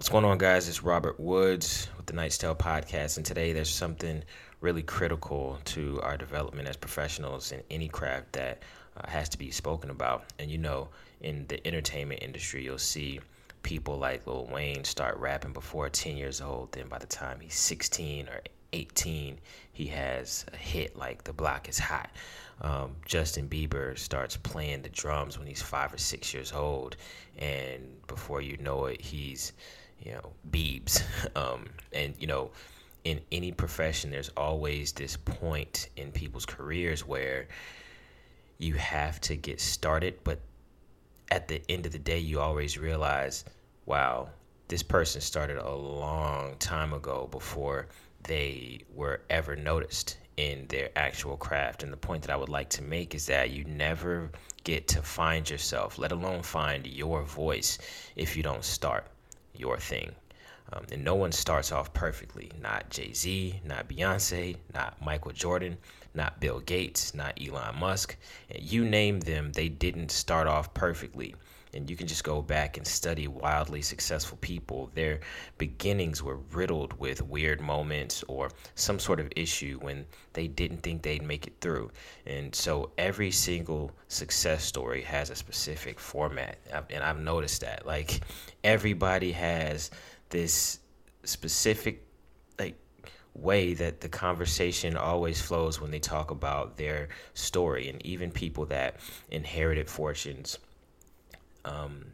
What's going on, guys? It's Robert Woods with the Knight's Tale podcast, and today there's something really critical to our development as professionals in any craft that uh, has to be spoken about. And you know, in the entertainment industry, you'll see people like Lil Wayne start rapping before 10 years old. Then by the time he's 16 or 18, he has a hit like The Block is Hot. Um, Justin Bieber starts playing the drums when he's five or six years old, and before you know it, he's you know, Beebs. Um, and, you know, in any profession, there's always this point in people's careers where you have to get started, but at the end of the day, you always realize, wow, this person started a long time ago before they were ever noticed in their actual craft. And the point that I would like to make is that you never get to find yourself, let alone find your voice, if you don't start your thing. Um, and no one starts off perfectly. Not Jay Z, not Beyonce, not Michael Jordan, not Bill Gates, not Elon Musk. And you name them, they didn't start off perfectly and you can just go back and study wildly successful people. Their beginnings were riddled with weird moments or some sort of issue when they didn't think they'd make it through. And so every single success story has a specific format. And I've noticed that. Like everybody has this specific like way that the conversation always flows when they talk about their story and even people that inherited fortunes um,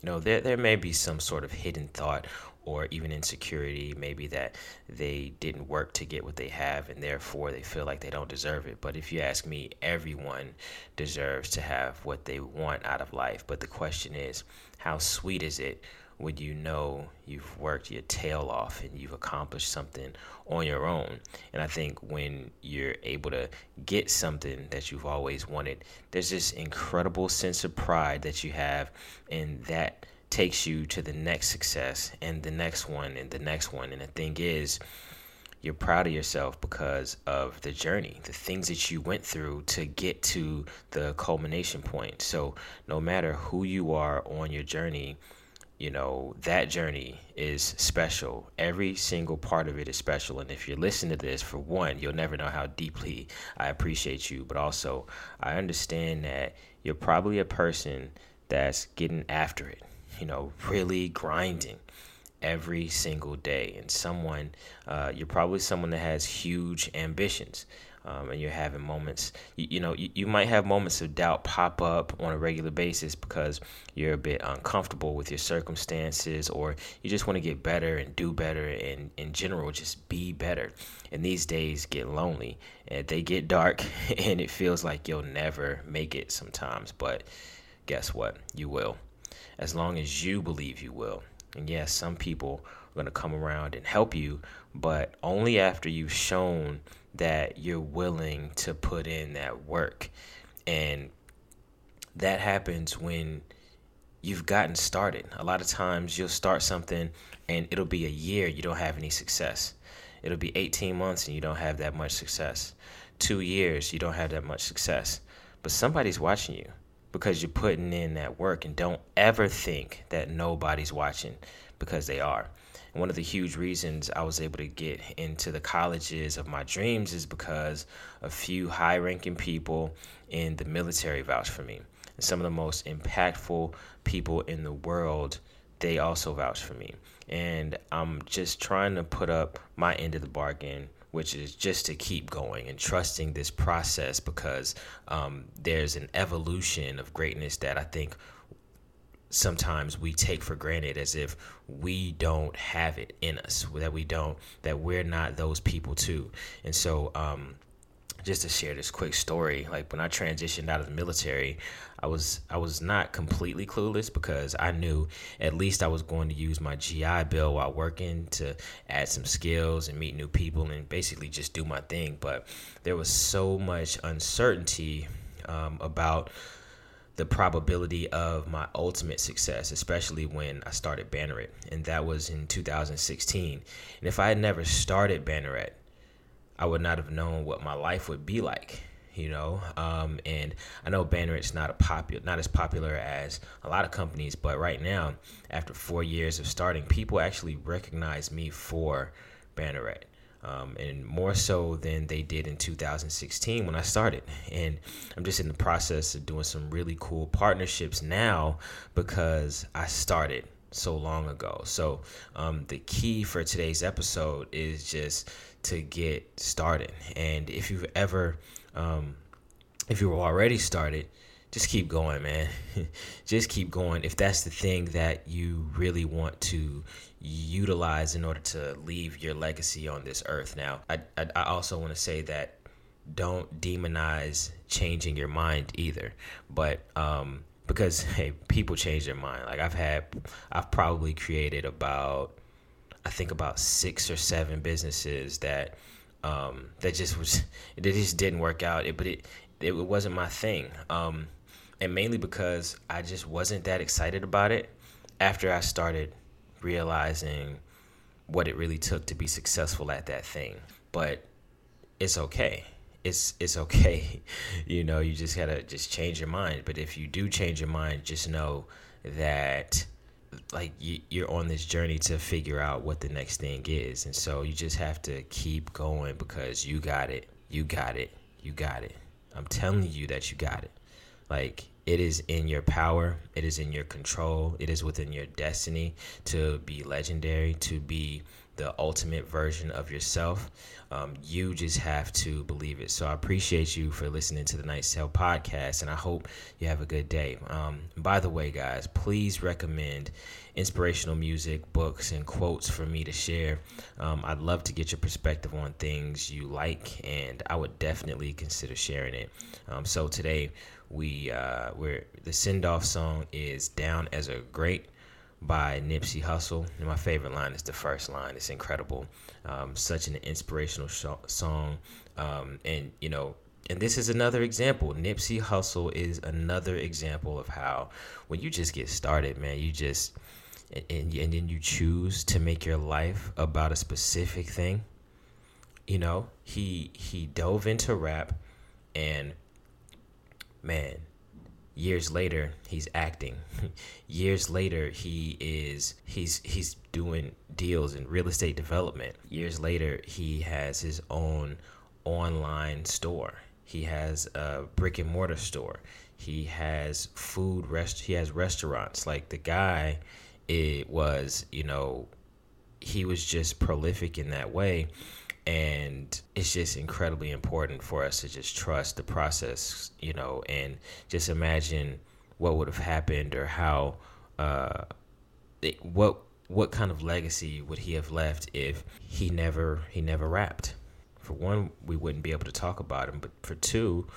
you know, there there may be some sort of hidden thought or even insecurity, maybe that they didn't work to get what they have and therefore they feel like they don't deserve it. But if you ask me, everyone deserves to have what they want out of life. But the question is, how sweet is it when you know you've worked your tail off and you've accomplished something on your own. And I think when you're able to get something that you've always wanted, there's this incredible sense of pride that you have, and that takes you to the next success and the next one and the next one. And the thing is, you're proud of yourself because of the journey, the things that you went through to get to the culmination point. So, no matter who you are on your journey, you know, that journey is special. Every single part of it is special. And if you're listening to this, for one, you'll never know how deeply I appreciate you. But also, I understand that you're probably a person that's getting after it, you know, really grinding every single day. And someone, uh, you're probably someone that has huge ambitions um, and you're having moments, you, you know, you, you might have moments of doubt pop up on a regular basis because you're a bit uncomfortable with your circumstances or you just want to get better and do better and in general just be better. And these days get lonely and they get dark and it feels like you'll never make it sometimes. But guess what? You will. As long as you believe you will. And yes, some people are going to come around and help you, but only after you've shown that you're willing to put in that work. And that happens when you've gotten started. A lot of times you'll start something and it'll be a year you don't have any success. It'll be 18 months and you don't have that much success. 2 years you don't have that much success. But somebody's watching you because you're putting in that work and don't ever think that nobody's watching because they are one of the huge reasons I was able to get into the colleges of my dreams is because a few high ranking people in the military vouched for me. And some of the most impactful people in the world, they also vouched for me. And I'm just trying to put up my end of the bargain which is just to keep going and trusting this process because um, there's an evolution of greatness that I think sometimes we take for granted as if we don't have it in us that we don't that we're not those people too. And so um, just to share this quick story like when i transitioned out of the military i was i was not completely clueless because i knew at least i was going to use my gi bill while working to add some skills and meet new people and basically just do my thing but there was so much uncertainty um, about the probability of my ultimate success, especially when I started Banneret, and that was in 2016. And if I had never started Banneret, I would not have known what my life would be like. you know. Um, and I know Banneret's not a popular, not as popular as a lot of companies, but right now, after four years of starting, people actually recognize me for Banneret. Um, and more so than they did in 2016 when I started. And I'm just in the process of doing some really cool partnerships now because I started so long ago. So um, the key for today's episode is just to get started. And if you've ever um, if you were already started, just keep going, man. just keep going. If that's the thing that you really want to utilize in order to leave your legacy on this earth. Now, I, I, I also want to say that don't demonize changing your mind either. But um, because hey, people change their mind. Like I've had, I've probably created about, I think about six or seven businesses that um, that just was it just didn't work out. It, but it it wasn't my thing, um, and mainly because I just wasn't that excited about it. After I started realizing what it really took to be successful at that thing, but it's okay. It's it's okay. you know, you just gotta just change your mind. But if you do change your mind, just know that like you, you're on this journey to figure out what the next thing is. And so you just have to keep going because you got it. You got it. You got it. I'm telling you that you got it. Like it is in your power. It is in your control. It is within your destiny to be legendary to be the ultimate version of yourself. Um, you just have to believe it. So I appreciate you for listening to the Knight's Tale podcast, and I hope you have a good day. Um, by the way, guys, please recommend inspirational music, books, and quotes for me to share. Um, I'd love to get your perspective on things you like, and I would definitely consider sharing it. Um, so today, we uh, we're the send off song is "Down as a Great." By Nipsey Hussle. And my favorite line is the first line. It's incredible. Um, such an inspirational sh- song. Um, and, you know, and this is another example. Nipsey Hussle is another example of how when you just get started, man, you just, and, and, and then you choose to make your life about a specific thing. You know, he he dove into rap and man, years later he's acting. Years later he is he's he's doing deals in real estate development. Years later he has his own online store. He has a brick and mortar store. He has food rest he has restaurants. Like the guy it was you know he was just prolific in that way and it's just incredibly important for us to just trust the process you know and just imagine what would have happened or how uh, what what kind of legacy would he have left if he never he never rapped? For one we wouldn't be able to talk about him but for two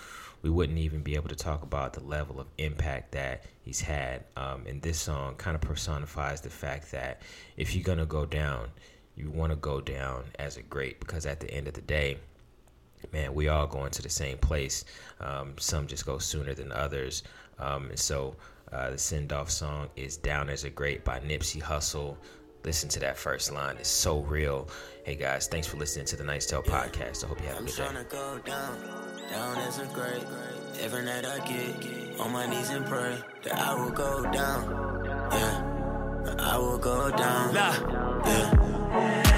we wouldn't even be able to talk about the level of impact that he's had. Um, and this song kind of personifies the fact that if you're gonna go down you want to go down as a great because at the end of the day, man, we all going to the same place. Um, some just go sooner than others. Um, and so uh, the send off song is Down as a Great by Nipsey Hussle. Listen to that first line. It's so real. Hey guys, thanks for listening to the Knight's Tale podcast. I hope you have I'm a good day. I'm trying to go down, down as a great. Every night I get on my knees and pray that I will go down. Yeah, I will go down. Yeah.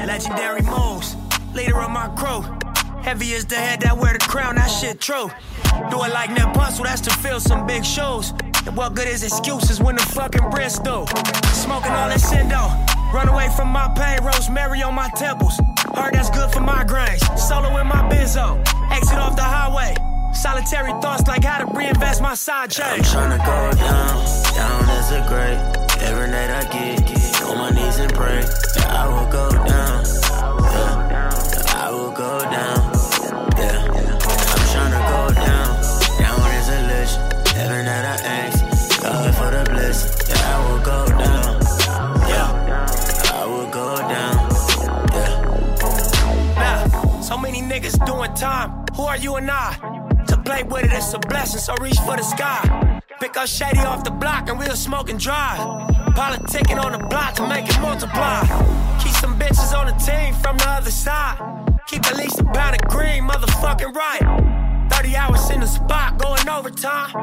Legendary moves, leader of my crew. Heavy as the head that wear the crown, that shit true. Do it like Hussle, that's to fill some big shoes. And what good is excuses when the fucking do? Smoking all that Sindo. Run away from my pain, rosemary on my temples. Heart that's good for migraines. Solo in my benzo. Exit off the highway. Solitary thoughts like how to reinvest my side chain. I'm trying to go down, down as a great. Every night I get, get and pray that I will go down. I will go down. Yeah, I'm trying to go down, down as a legend. Every night I ask God for the blessing. I will go down. Yeah, I will go down. Yeah. Now, so many niggas doing time. Who are you and I? To play with it, it's a blessing, so reach for the sky. Up Shady off the block and we'll smoke and drive. Politicking on the block to make it multiply. Keep some bitches on the team from the other side. Keep at least a pound of green, motherfucking right. 30 hours in the spot, going overtime.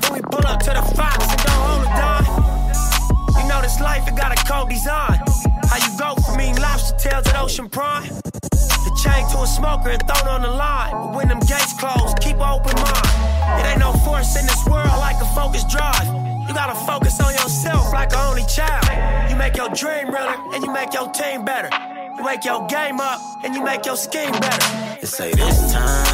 Then we pull up to the Fox and don't hold it. You know this life, it got a cold design. How you go from eating lobster tails at Ocean Prime? The chain to a smoker and thrown on the line. But when them gates close, keep an open mind. It ain't no force in this world like a focus drive. You gotta focus on yourself like an only child. You make your dream realer and you make your team better. You wake your game up and you make your scheme better. They say this time,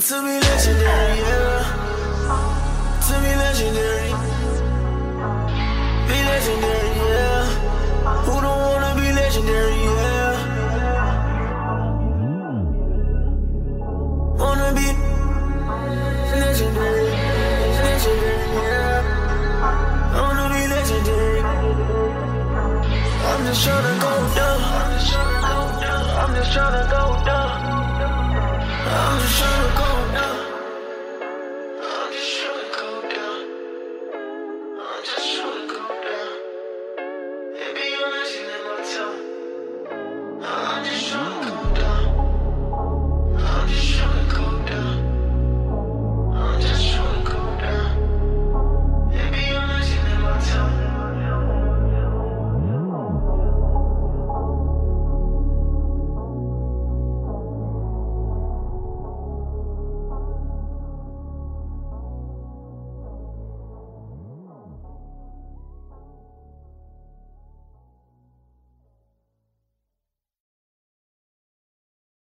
to be legendary, yeah. To be legendary.